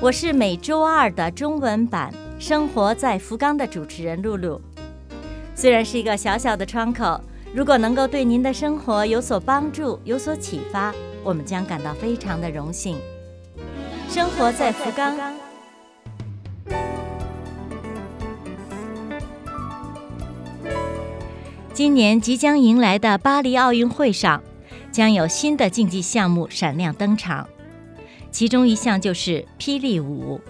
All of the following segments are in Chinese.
我是每周二的中文版《生活在福冈》的主持人露露。虽然是一个小小的窗口，如果能够对您的生活有所帮助、有所启发，我们将感到非常的荣幸。生活在福冈。今年即将迎来的巴黎奥运会上，将有新的竞技项目闪亮登场。其中一项就是霹雳舞。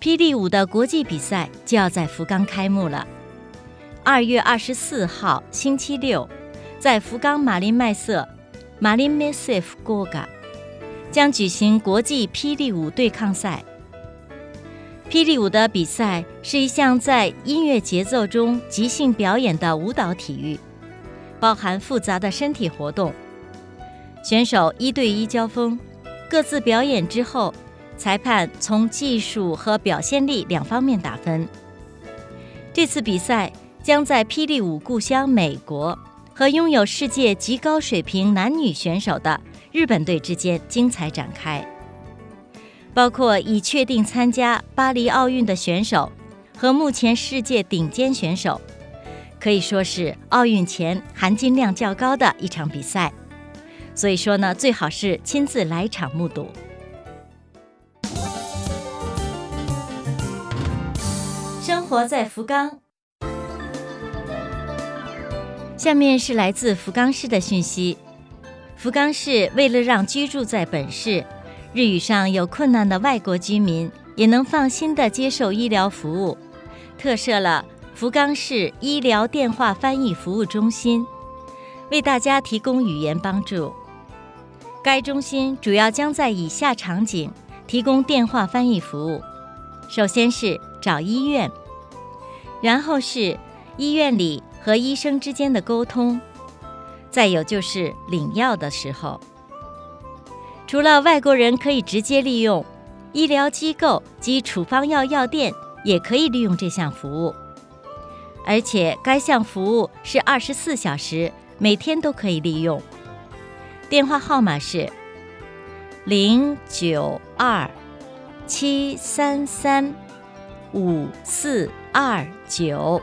霹雳舞的国际比赛就要在福冈开幕了。二月二十四号星期六，在福冈马林麦瑟马林麦瑟夫国嘎将举行国际霹雳舞对抗赛。霹雳舞的比赛是一项在音乐节奏中即兴表演的舞蹈体育，包含复杂的身体活动，选手一对一交锋。各自表演之后，裁判从技术和表现力两方面打分。这次比赛将在霹雳舞故乡美国和拥有世界极高水平男女选手的日本队之间精彩展开。包括已确定参加巴黎奥运的选手和目前世界顶尖选手，可以说是奥运前含金量较高的一场比赛。所以说呢，最好是亲自来场目睹。生活在福冈，下面是来自福冈市的讯息。福冈市为了让居住在本市、日语上有困难的外国居民也能放心的接受医疗服务，特设了福冈市医疗电话翻译服务中心，为大家提供语言帮助。该中心主要将在以下场景提供电话翻译服务：首先是找医院，然后是医院里和医生之间的沟通，再有就是领药的时候。除了外国人可以直接利用，医疗机构及处方药药店也可以利用这项服务，而且该项服务是二十四小时，每天都可以利用。电话号码是零九二七三三五四二九。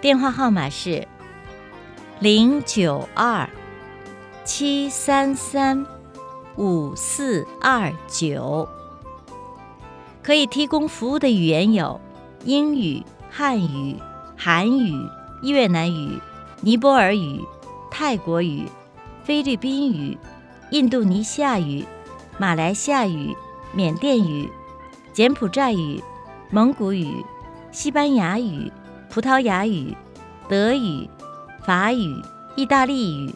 电话号码是零九二七三三五四二九。可以提供服务的语言有英语、汉语、韩语、越南语、尼泊尔语、泰国语。菲律宾语、印度尼西亚语、马来西亚语、缅甸语、柬埔寨语、蒙古语、西班牙语、葡萄牙语、德语、法语、意大利语、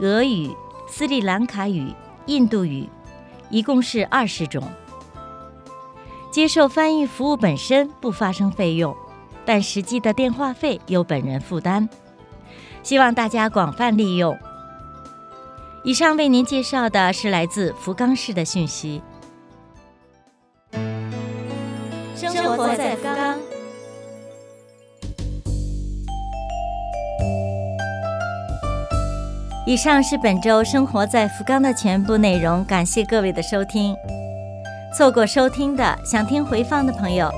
俄语、斯里兰卡语、印度语，一共是二十种。接受翻译服务本身不发生费用，但实际的电话费由本人负担。希望大家广泛利用。以上为您介绍的是来自福冈市的讯息。生活在福冈。以上是本周生活在福冈的全部内容，感谢各位的收听。错过收听的，想听回放的朋友，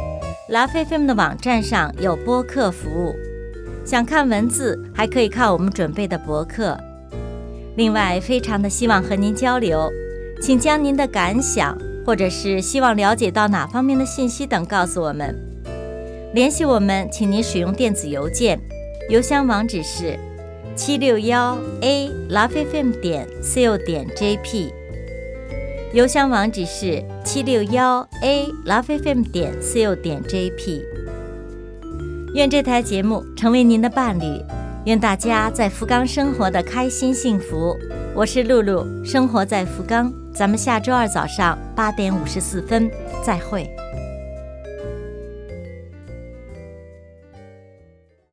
拉菲菲们的网站上有播客服务。想看文字，还可以看我们准备的博客。另外，非常的希望和您交流，请将您的感想或者是希望了解到哪方面的信息等告诉我们。联系我们，请您使用电子邮件，邮箱网址是七六幺 a lovefm 点 co 点 jp。邮箱网址是七六幺 a lovefm 点 co 点 jp。愿这台节目成为您的伴侣。愿大家在福冈生活的开心幸福。我是露露，生活在福冈。咱们下周二早上八点五十四分再会。